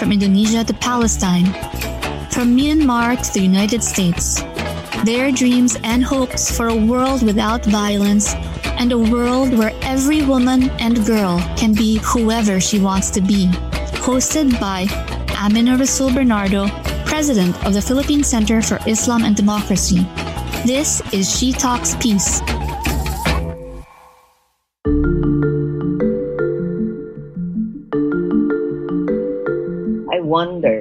from Indonesia to Palestine, from Myanmar to the United States. Their dreams and hopes for a world without violence and a world where every woman and girl can be whoever she wants to be. Hosted by Amina Rasul Bernardo, President of the Philippine Center for Islam and Democracy. This is She Talks Peace. Wonder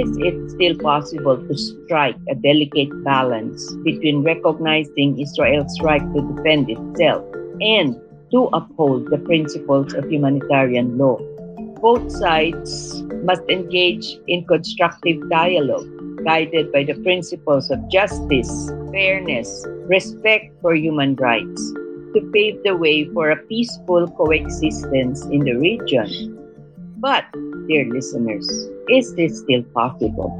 is it still possible to strike a delicate balance between recognizing Israel's right to defend itself and to uphold the principles of humanitarian law? Both sides must engage in constructive dialogue guided by the principles of justice, fairness, respect for human rights to pave the way for a peaceful coexistence in the region. But dear listeners, is this still possible?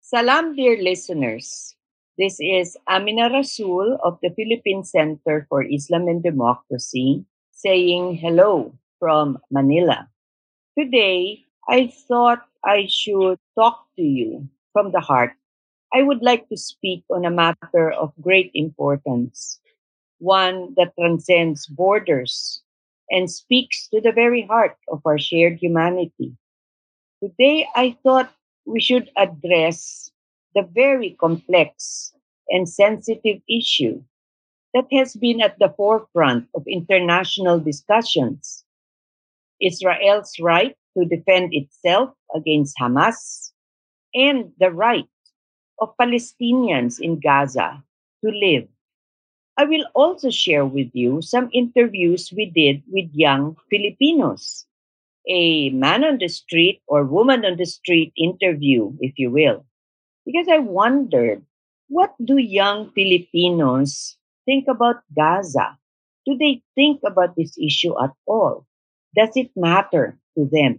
Salam, dear listeners. This is Amina Rasul of the Philippine Center for Islam and Democracy saying hello from Manila. Today, I thought I should talk to you from the heart. I would like to speak on a matter of great importance one that transcends borders and speaks to the very heart of our shared humanity. Today, I thought we should address the very complex and sensitive issue that has been at the forefront of international discussions Israel's right to defend itself against Hamas and the right of Palestinians in Gaza to live I will also share with you some interviews we did with young Filipinos. A man on the street or woman on the street interview, if you will. Because I wondered, what do young Filipinos think about Gaza? Do they think about this issue at all? Does it matter to them?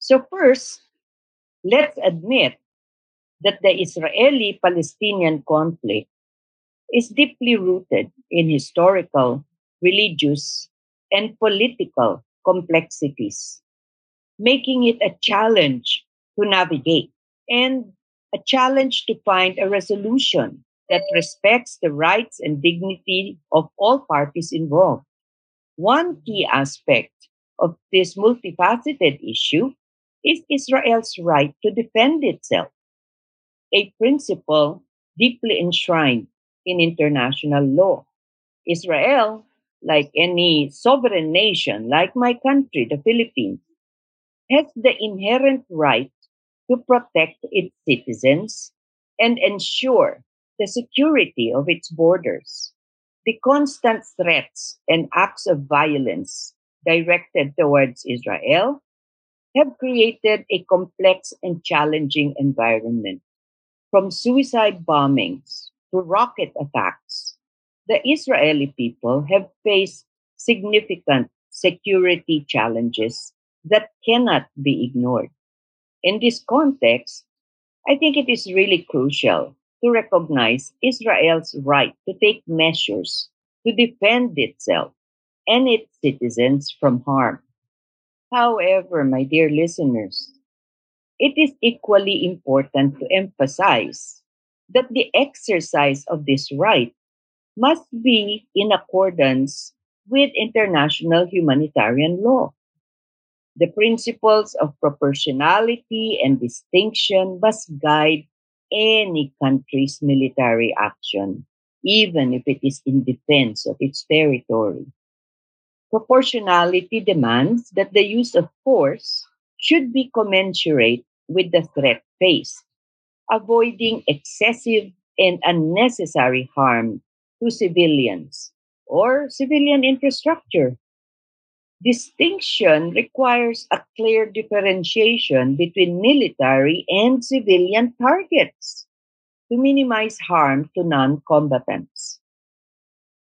So, first, let's admit that the Israeli Palestinian conflict is deeply rooted in historical, religious, and political complexities, making it a challenge to navigate and a challenge to find a resolution that respects the rights and dignity of all parties involved. One key aspect of this multifaceted issue is Israel's right to defend itself, a principle deeply enshrined in international law. Israel, like any sovereign nation, like my country, the Philippines, has the inherent right to protect its citizens and ensure the security of its borders. The constant threats and acts of violence directed towards Israel have created a complex and challenging environment. From suicide bombings to rocket attacks, the Israeli people have faced significant security challenges that cannot be ignored. In this context, I think it is really crucial to recognize Israel's right to take measures to defend itself and its citizens from harm. However, my dear listeners, it is equally important to emphasize that the exercise of this right must be in accordance with international humanitarian law. The principles of proportionality and distinction must guide any country's military action, even if it is in defense of its territory. Proportionality demands that the use of force should be commensurate with the threat faced, avoiding excessive and unnecessary harm to civilians or civilian infrastructure. Distinction requires a clear differentiation between military and civilian targets to minimize harm to non combatants.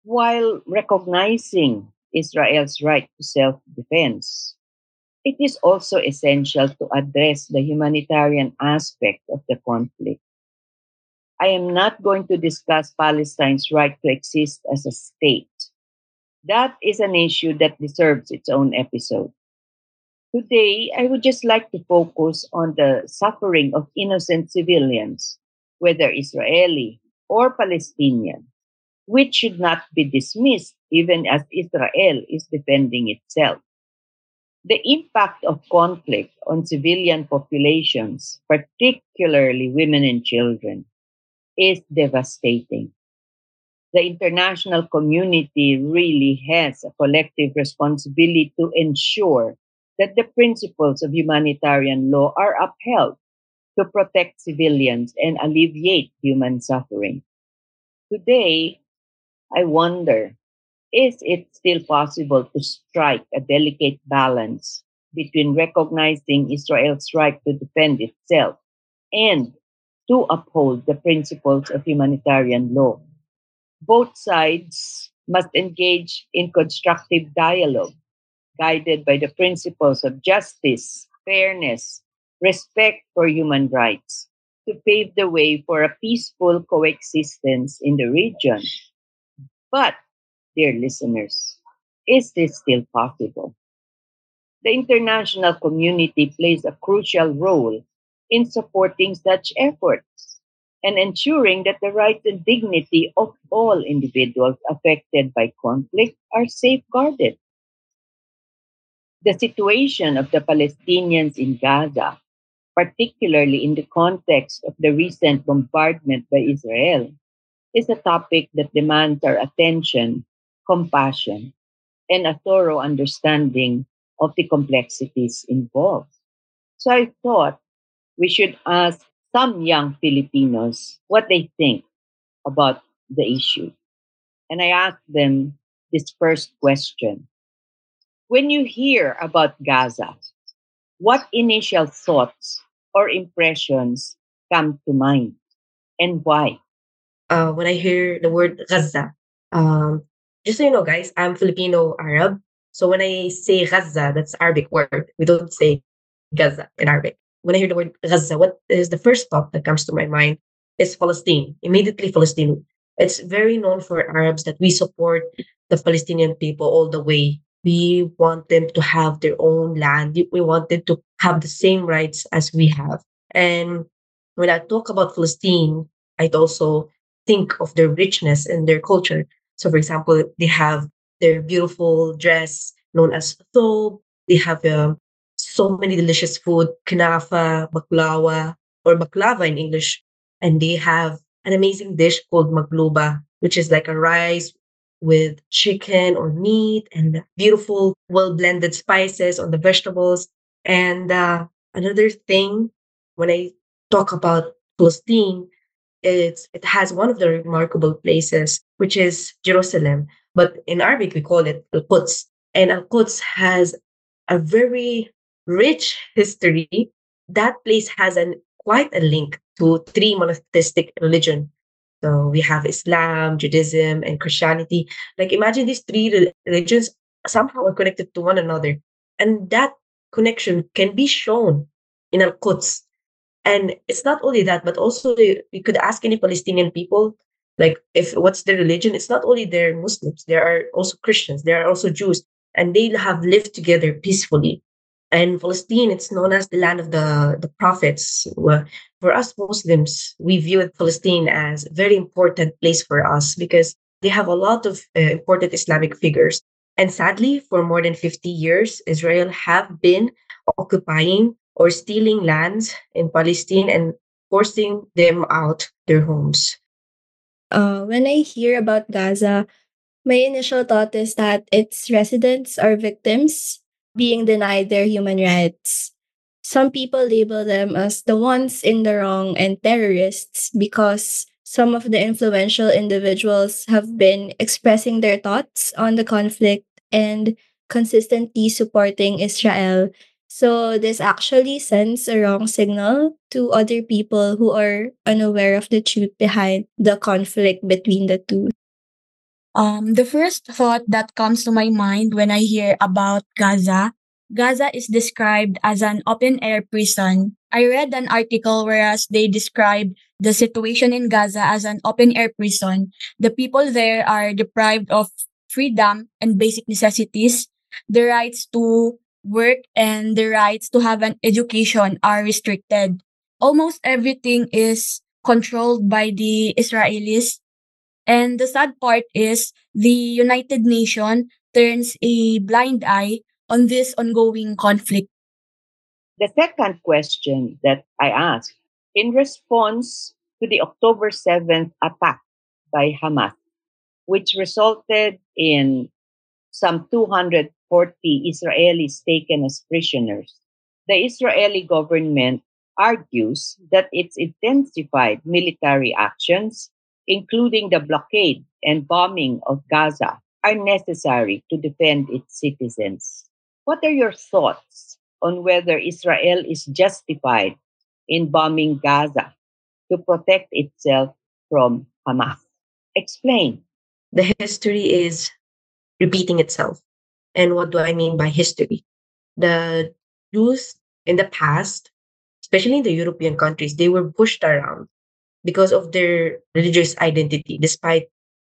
While recognizing Israel's right to self defense, it is also essential to address the humanitarian aspect of the conflict. I am not going to discuss Palestine's right to exist as a state. That is an issue that deserves its own episode. Today, I would just like to focus on the suffering of innocent civilians, whether Israeli or Palestinian, which should not be dismissed even as Israel is defending itself. The impact of conflict on civilian populations, particularly women and children, is devastating. The international community really has a collective responsibility to ensure that the principles of humanitarian law are upheld to protect civilians and alleviate human suffering. Today, I wonder is it still possible to strike a delicate balance between recognizing Israel's right to defend itself and to uphold the principles of humanitarian law. Both sides must engage in constructive dialogue, guided by the principles of justice, fairness, respect for human rights, to pave the way for a peaceful coexistence in the region. But, dear listeners, is this still possible? The international community plays a crucial role in supporting such efforts and ensuring that the rights and dignity of all individuals affected by conflict are safeguarded. The situation of the Palestinians in Gaza, particularly in the context of the recent bombardment by Israel, is a topic that demands our attention, compassion, and a thorough understanding of the complexities involved. So I thought we should ask some young Filipinos what they think about the issue. And I asked them this first question. When you hear about Gaza, what initial thoughts or impressions come to mind and why? Uh, when I hear the word Gaza, um, just so you know, guys, I'm Filipino Arab. So when I say Gaza, that's Arabic word. We don't say Gaza in Arabic when I hear the word Gaza, what is the first thought that comes to my mind is Palestine, immediately Palestine. It's very known for Arabs that we support the Palestinian people all the way. We want them to have their own land. We want them to have the same rights as we have. And when I talk about Palestine, I'd also think of their richness and their culture. So, for example, they have their beautiful dress known as thobe. They have um, so many delicious food, kanafa, baklawa, or baklava in English. And they have an amazing dish called magluba, which is like a rice with chicken or meat and beautiful, well blended spices on the vegetables. And uh, another thing, when I talk about Palestine, it's, it has one of the remarkable places, which is Jerusalem. But in Arabic, we call it Al Quds. And Al Quds has a very rich history, that place has an quite a link to three monotheistic religion. So we have Islam, Judaism, and Christianity. Like imagine these three religions somehow are connected to one another. And that connection can be shown in Al Quds. And it's not only that, but also you could ask any Palestinian people, like if what's their religion, it's not only they're Muslims, there are also Christians, there are also Jews, and they have lived together peacefully And Palestine, it's known as the land of the, the prophets. For us Muslims, we view Palestine as a very important place for us because they have a lot of uh, important Islamic figures. And sadly, for more than 50 years, Israel have been occupying or stealing lands in Palestine and forcing them out their homes. Uh, when I hear about Gaza, my initial thought is that its residents are victims being denied their human rights. Some people label them as the ones in the wrong and terrorists because some of the influential individuals have been expressing their thoughts on the conflict and consistently supporting Israel so this actually sends a wrong signal to other people who are unaware of the truth behind the conflict between the two. Um, the first thought that comes to my mind when I hear about Gaza, Gaza is described as an open air prison. I read an article whereas they described the situation in Gaza as an open air prison. The people there are deprived of freedom and basic necessities, the rights to work and the rights to have an education are restricted. Almost everything is controlled by the Israelis. And the sad part is the United Nations turns a blind eye on this ongoing conflict. The second question that I asked in response to the October 7th attack by Hamas, which resulted in some 200 40 Israelis taken as prisoners. The Israeli government argues that its intensified military actions, including the blockade and bombing of Gaza, are necessary to defend its citizens. What are your thoughts on whether Israel is justified in bombing Gaza to protect itself from Hamas? Explain. The history is repeating itself. And what do I mean by history? The Jews in the past, especially in the European countries, they were pushed around because of their religious identity, despite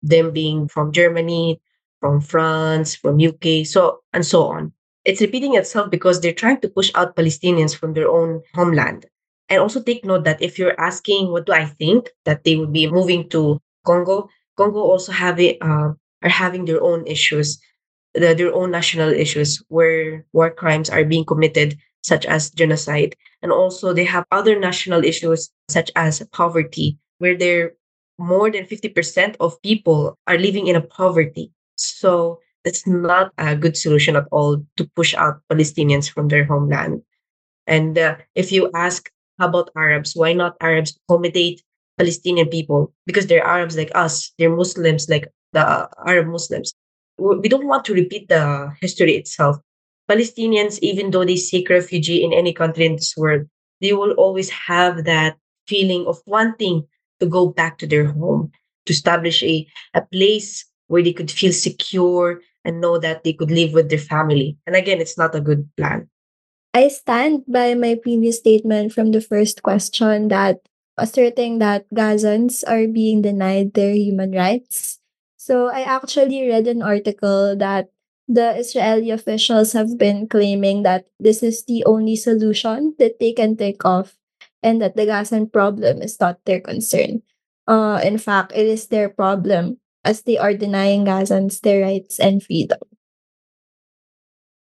them being from Germany, from France, from UK, so and so on. It's repeating itself because they're trying to push out Palestinians from their own homeland. And also take note that if you're asking what do I think that they would be moving to Congo, Congo also have it, uh, are having their own issues the, their own national issues where war crimes are being committed, such as genocide. And also, they have other national issues, such as poverty, where they're more than 50% of people are living in a poverty. So that's not a good solution at all to push out Palestinians from their homeland. And uh, if you ask, how about Arabs? Why not Arabs accommodate Palestinian people? Because they're Arabs like us, they're Muslims like the Arab Muslims we don't want to repeat the history itself. Palestinians, even though they seek refuge in any country in this world, they will always have that feeling of wanting to go back to their home, to establish a, a place where they could feel secure and know that they could live with their family. And again, it's not a good plan. I stand by my previous statement from the first question that asserting that Gazans are being denied their human rights so I actually read an article that the Israeli officials have been claiming that this is the only solution that they can think of and that the Gazan problem is not their concern. Uh, in fact, it is their problem as they are denying Gazans their rights and freedom.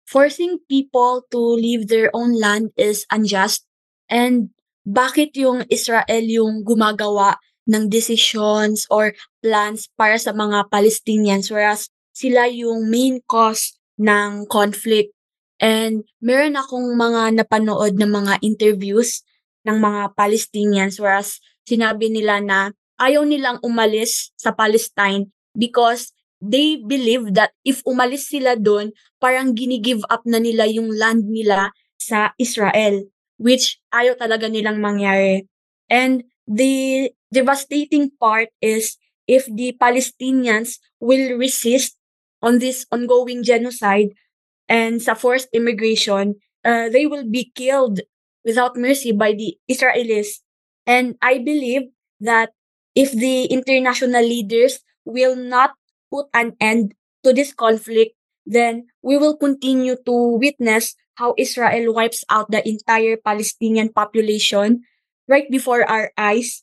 Forcing people to leave their own land is unjust. And bakit yung Israel yung gumagawa ng decisions or plans para sa mga Palestinians whereas sila yung main cause ng conflict. And meron akong mga napanood ng mga interviews ng mga Palestinians whereas sinabi nila na ayaw nilang umalis sa Palestine because they believe that if umalis sila doon, parang gini-give up na nila yung land nila sa Israel, which ayaw talaga nilang mangyari. And the devastating part is if the Palestinians will resist on this ongoing genocide and sa forced immigration, uh, they will be killed without mercy by the Israelis. And I believe that if the international leaders will not put an end to this conflict, then we will continue to witness how Israel wipes out the entire Palestinian population right before our eyes,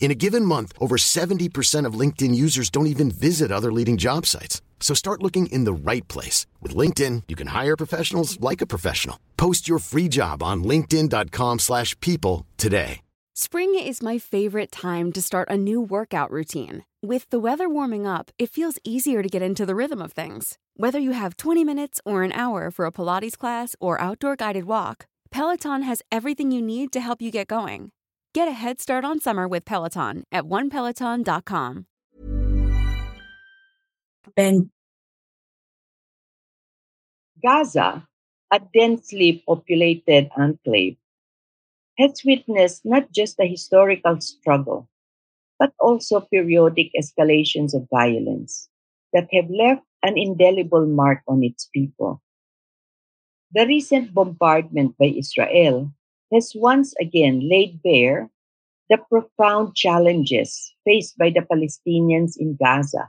In a given month, over 70% of LinkedIn users don't even visit other leading job sites. So start looking in the right place. With LinkedIn, you can hire professionals like a professional. Post your free job on linkedin.com slash people today. Spring is my favorite time to start a new workout routine. With the weather warming up, it feels easier to get into the rhythm of things. Whether you have 20 minutes or an hour for a Pilates class or outdoor guided walk, Peloton has everything you need to help you get going. Get a head start on summer with Peloton at onepeloton.com. And Gaza, a densely populated enclave, has witnessed not just a historical struggle, but also periodic escalations of violence that have left an indelible mark on its people. The recent bombardment by Israel has once again laid bare the profound challenges faced by the Palestinians in Gaza.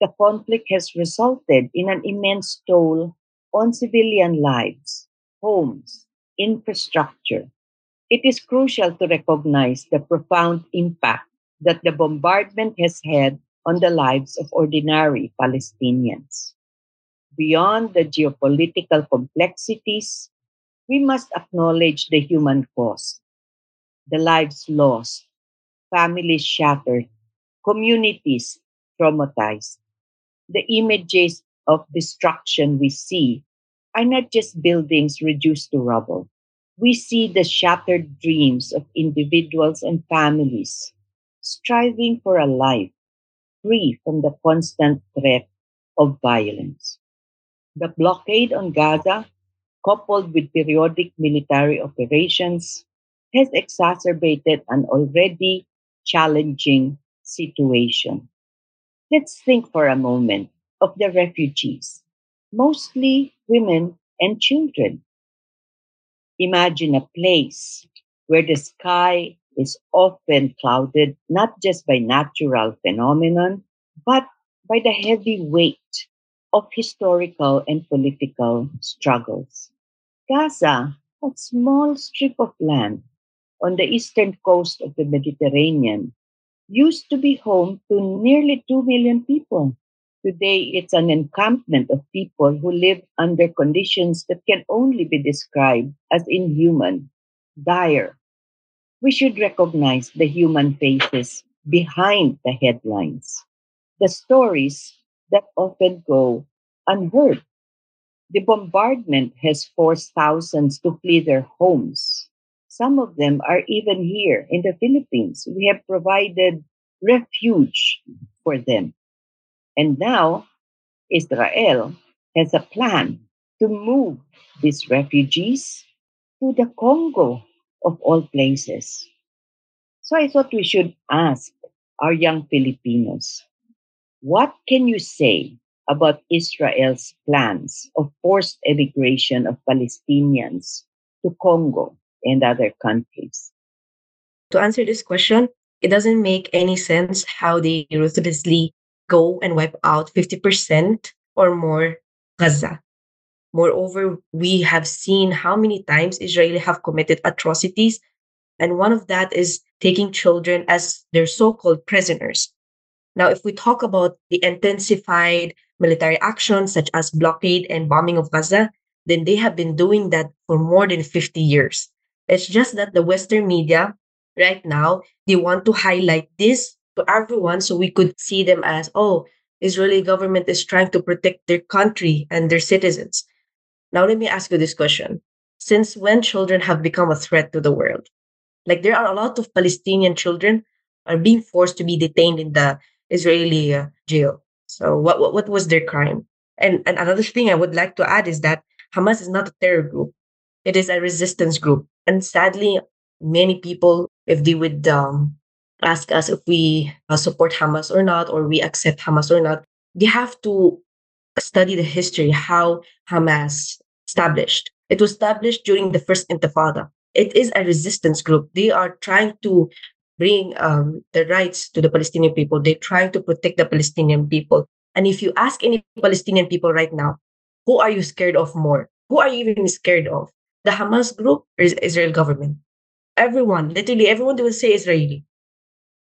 The conflict has resulted in an immense toll on civilian lives, homes, infrastructure. It is crucial to recognize the profound impact that the bombardment has had on the lives of ordinary Palestinians. Beyond the geopolitical complexities, we must acknowledge the human cost, the lives lost, families shattered, communities traumatized. The images of destruction we see are not just buildings reduced to rubble. We see the shattered dreams of individuals and families striving for a life free from the constant threat of violence. The blockade on Gaza, coupled with periodic military operations, has exacerbated an already challenging situation. Let's think for a moment of the refugees, mostly women and children. Imagine a place where the sky is often clouded not just by natural phenomenon, but by the heavy weight of historical and political struggles. Gaza, a small strip of land on the eastern coast of the Mediterranean, used to be home to nearly 2 million people. Today, it's an encampment of people who live under conditions that can only be described as inhuman, dire, we should recognize the human faces behind the headlines, the stories that often go unheard. The bombardment has forced thousands to flee their homes. Some of them are even here in the Philippines. We have provided refuge for them. And now Israel has a plan to move these refugees to the Congo of all places. So I thought we should ask our young Filipinos what can you say about Israel's plans of forced emigration of Palestinians to Congo and other countries? To answer this question, it doesn't make any sense how they ruthlessly go and wipe out 50% or more Gaza. Moreover, we have seen how many times Israeli have committed atrocities, and one of that is taking children as their so-called prisoners. Now, if we talk about the intensified military actions such as blockade and bombing of Gaza, then they have been doing that for more than 50 years. It's just that the Western media right now, they want to highlight this to everyone so we could see them as, oh, Israeli government is trying to protect their country and their citizens. Now, let me ask you this question. Since when children have become a threat to the world? Like there are a lot of Palestinian children are being forced to be detained in the Israeli uh, jail. So what, what what was their crime? And, and another thing I would like to add is that Hamas is not a terror group. It is a resistance group. And sadly, many people, if they would um, ask us if we uh, support Hamas or not, or we accept Hamas or not, they have to study the history, how Hamas established. It was established during the first Intifada. It is a resistance group. They are trying to bring um, the rights to the Palestinian people. They're trying to protect the Palestinian people. And if you ask any Palestinian people right now, who are you scared of more? Who are you even scared of? The Hamas group or is Israel government? Everyone, literally everyone, they will say Israeli.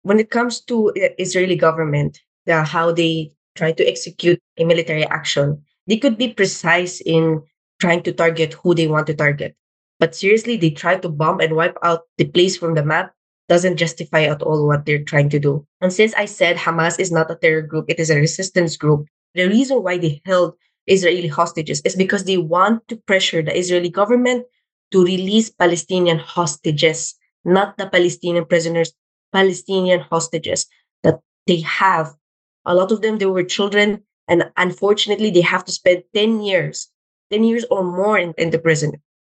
When it comes to uh, Israeli government, the, how they try to execute a military action, they could be precise in trying to target who they want to target. But seriously, they try to bomb and wipe out the place from the map doesn't justify at all what they're trying to do. And since I said Hamas is not a terror group, it is a resistance group, the reason why they held Israeli hostages is because they want to pressure the Israeli government to release Palestinian hostages, not the Palestinian prisoners, Palestinian hostages that they have. A lot of them, they were children, and unfortunately, they have to spend 10 years, 10 years or more in, in the prison.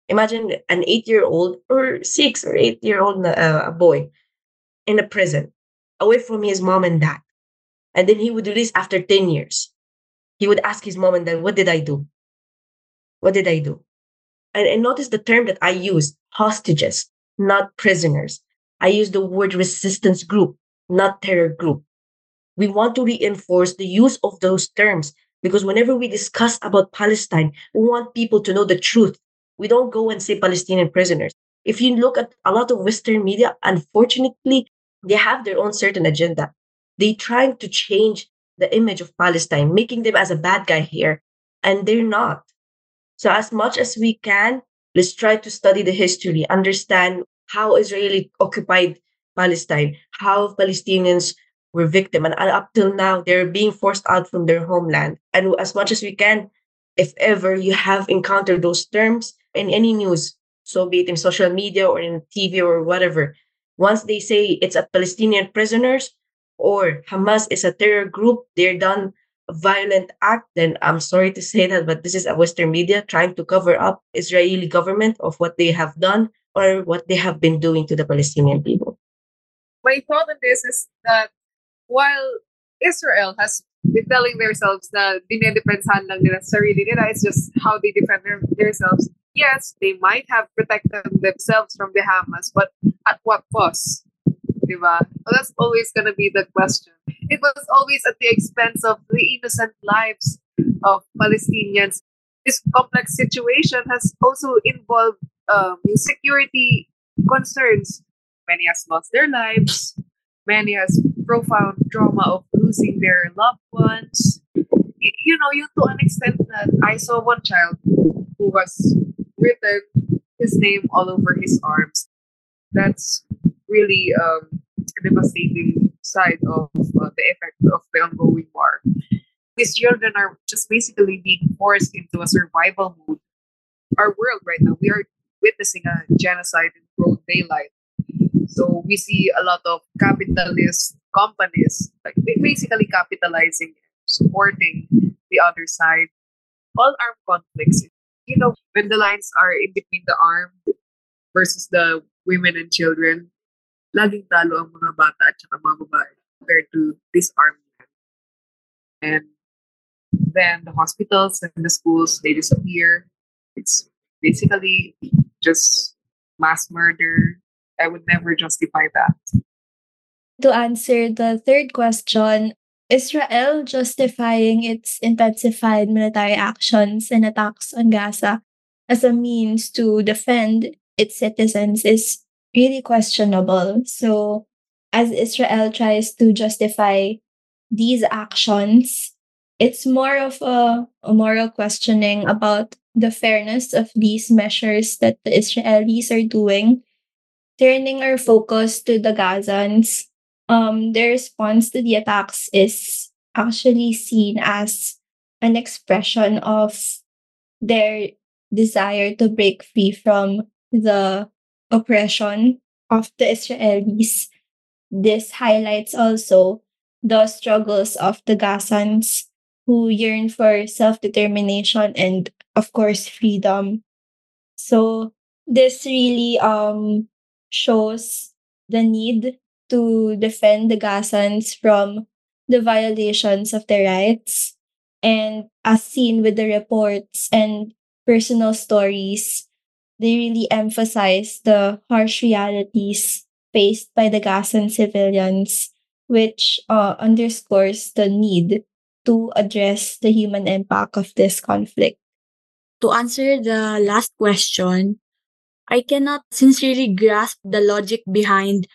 Imagine an eight year old or six or eight year old uh, boy in a prison away from his mom and dad. And then he would release after 10 years. He would ask his mom and dad, What did I do? What did I do? And, and notice the term that I use hostages, not prisoners. I use the word resistance group, not terror group. We want to reinforce the use of those terms because whenever we discuss about Palestine, we want people to know the truth we don't go and say Palestinian prisoners. If you look at a lot of Western media, unfortunately, they have their own certain agenda. They're trying to change the image of Palestine, making them as a bad guy here, and they're not. So as much as we can, let's try to study the history, understand how Israeli occupied Palestine, how Palestinians were victim, and up till now they're being forced out from their homeland. And as much as we can, if ever you have encountered those terms, in any news, so be it in social media or in TV or whatever, once they say it's a Palestinian prisoners or Hamas is a terror group, they're done a violent act, then I'm sorry to say that, but this is a Western media trying to cover up Israeli government of what they have done or what they have been doing to the Palestinian people. My thought on this is that while Israel has been telling themselves na dinedepensahan lang nila, it's just how they defend their, themselves yes, they might have protected themselves from the Hamas, but at what cost? Diba? Well, that's always going to be the question. It was always at the expense of the innocent lives of Palestinians. This complex situation has also involved um, security concerns. Many has lost their lives. Many has profound trauma of losing their loved ones. You know, you to an extent that I saw one child who was written his name all over his arms. That's really um, a devastating side of uh, the effect of the ongoing war. These children are just basically being forced into a survival mode. Our world right now, we are witnessing a genocide in broad daylight. So we see a lot of capitalist companies like basically capitalizing, supporting the other side. All armed conflicts you know, when the lines are in between the armed versus the women and children, laging talo ang mga bata at mga babae compared to disarmed men. And then the hospitals and the schools, they disappear. It's basically just mass murder. I would never justify that. To answer the third question, Israel justifying its intensified military actions and attacks on Gaza as a means to defend its citizens is really questionable. So, as Israel tries to justify these actions, it's more of a, a moral questioning about the fairness of these measures that the Israelis are doing, turning our focus to the Gazans um, their response to the attacks is actually seen as an expression of their desire to break free from the oppression of the Israelis. This highlights also the struggles of the Gazans who yearn for self determination and, of course, freedom. So, this really um, shows the need to defend the Gazans from the violations of their rights. And as seen with the reports and personal stories, they really emphasize the harsh realities faced by the Gazan civilians, which uh, underscores the need to address the human impact of this conflict. To answer the last question, I cannot sincerely grasp the logic behind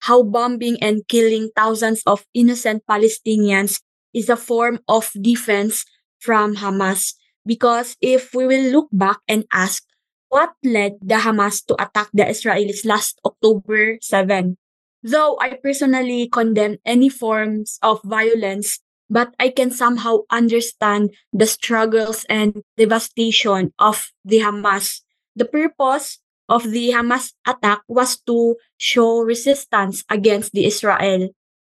how bombing and killing thousands of innocent Palestinians is a form of defense from Hamas. Because if we will look back and ask what led the Hamas to attack the Israelis last October 7, though I personally condemn any forms of violence, but I can somehow understand the struggles and devastation of the Hamas. The purpose of the Hamas attack was to show resistance against the Israel.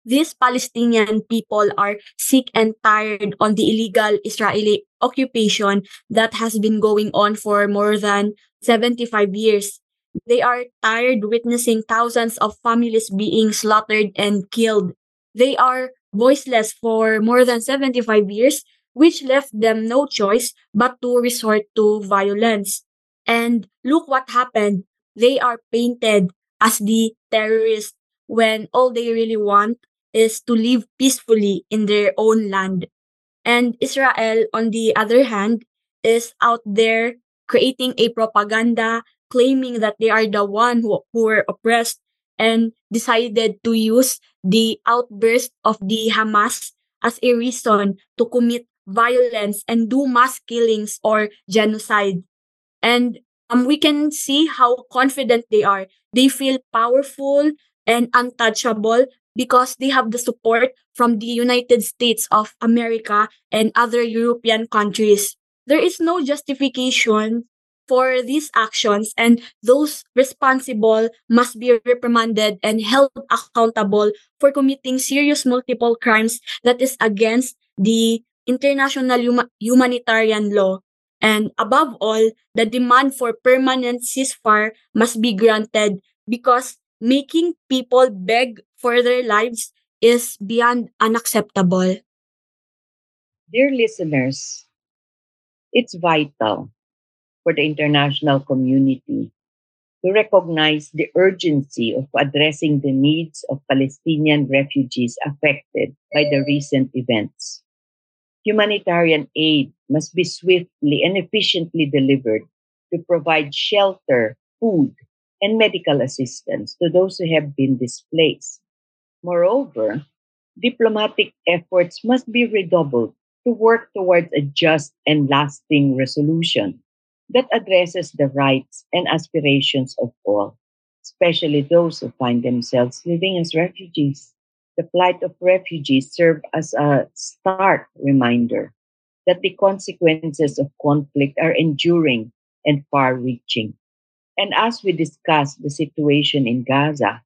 These Palestinian people are sick and tired on the illegal Israeli occupation that has been going on for more than 75 years. They are tired witnessing thousands of families being slaughtered and killed. They are voiceless for more than 75 years, which left them no choice but to resort to violence. And look what happened. They are painted as the terrorists when all they really want is to live peacefully in their own land. And Israel, on the other hand, is out there creating a propaganda claiming that they are the one who, who were oppressed and decided to use the outburst of the Hamas as a reason to commit violence and do mass killings or genocide. And um, we can see how confident they are. They feel powerful and untouchable because they have the support from the United States of America and other European countries. There is no justification for these actions and those responsible must be reprimanded and held accountable for committing serious multiple crimes that is against the international huma- humanitarian law and above all, the demand for permanent ceasefire must be granted because making people beg for their lives is beyond unacceptable. Dear listeners, it's vital for the international community to recognize the urgency of addressing the needs of Palestinian refugees affected by the recent events. Humanitarian aid must be swiftly and efficiently delivered to provide shelter, food, and medical assistance to those who have been displaced. Moreover, diplomatic efforts must be redoubled to work towards a just and lasting resolution that addresses the rights and aspirations of all, especially those who find themselves living as refugees. The plight of refugees serve as a stark reminder that the consequences of conflict are enduring and far reaching. And as we discuss the situation in Gaza,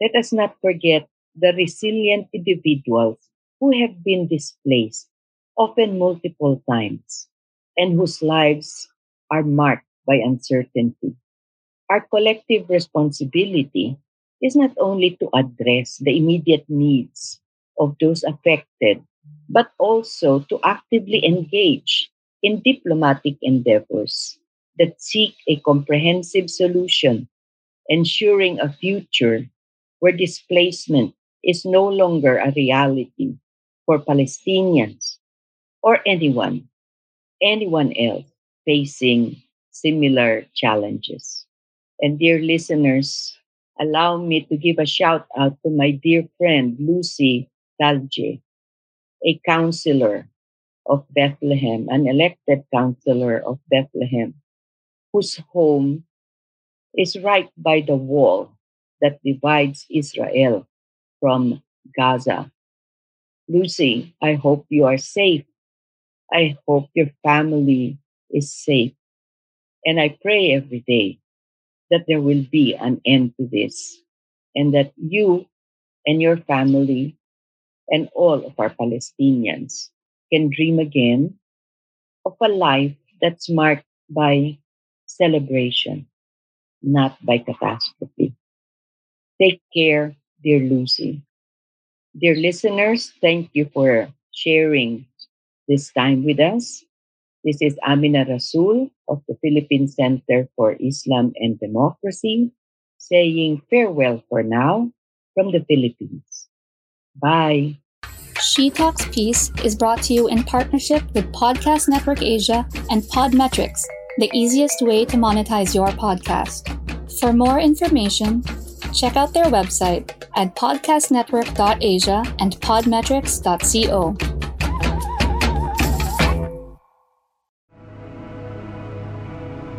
let us not forget the resilient individuals who have been displaced, often multiple times, and whose lives are marked by uncertainty. Our collective responsibility is not only to address the immediate needs of those affected, but also to actively engage in diplomatic endeavors that seek a comprehensive solution, ensuring a future where displacement is no longer a reality for Palestinians or anyone, anyone else facing similar challenges. And dear listeners, allow me to give a shout out to my dear friend Lucy Talgieh, a counselor of Bethlehem, an elected counselor of Bethlehem, whose home is right by the wall that divides Israel from Gaza. Lucy, I hope you are safe. I hope your family is safe. And I pray every day that there will be an end to this and that you and your family and all of our Palestinians can dream again of a life that's marked by celebration, not by catastrophe. Take care, dear Lucy. Dear listeners, thank you for sharing this time with us. This is Amina Rasul of the Philippine Center for Islam and Democracy saying farewell for now from the Philippines. Bye. She Talks Peace is brought to you in partnership with Podcast Network Asia and Podmetrics, the easiest way to monetize your podcast. For more information, check out their website at podcastnetwork.asia and podmetrics.co.